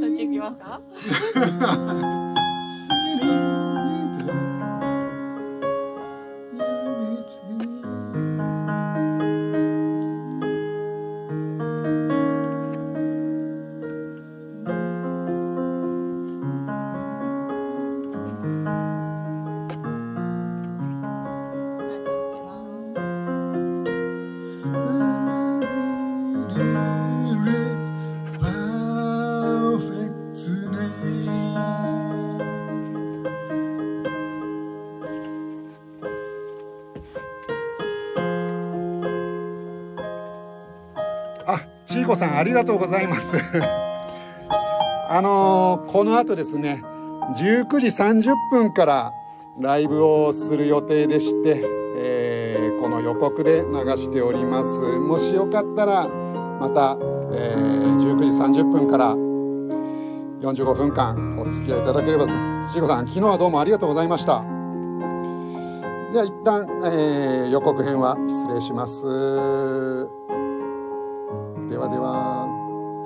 そっち行きますか？あ、ちいこさんありがとうございます。あのーこの後ですね、19時30分からライブをする予定でして、えーこの予告で流しております。もしよかったらまた、えー19時30分から45分間お付き合いいただければです。ちいこさん、昨日はどうもありがとうございました。では一旦、えー予告編は失礼します。ではでは。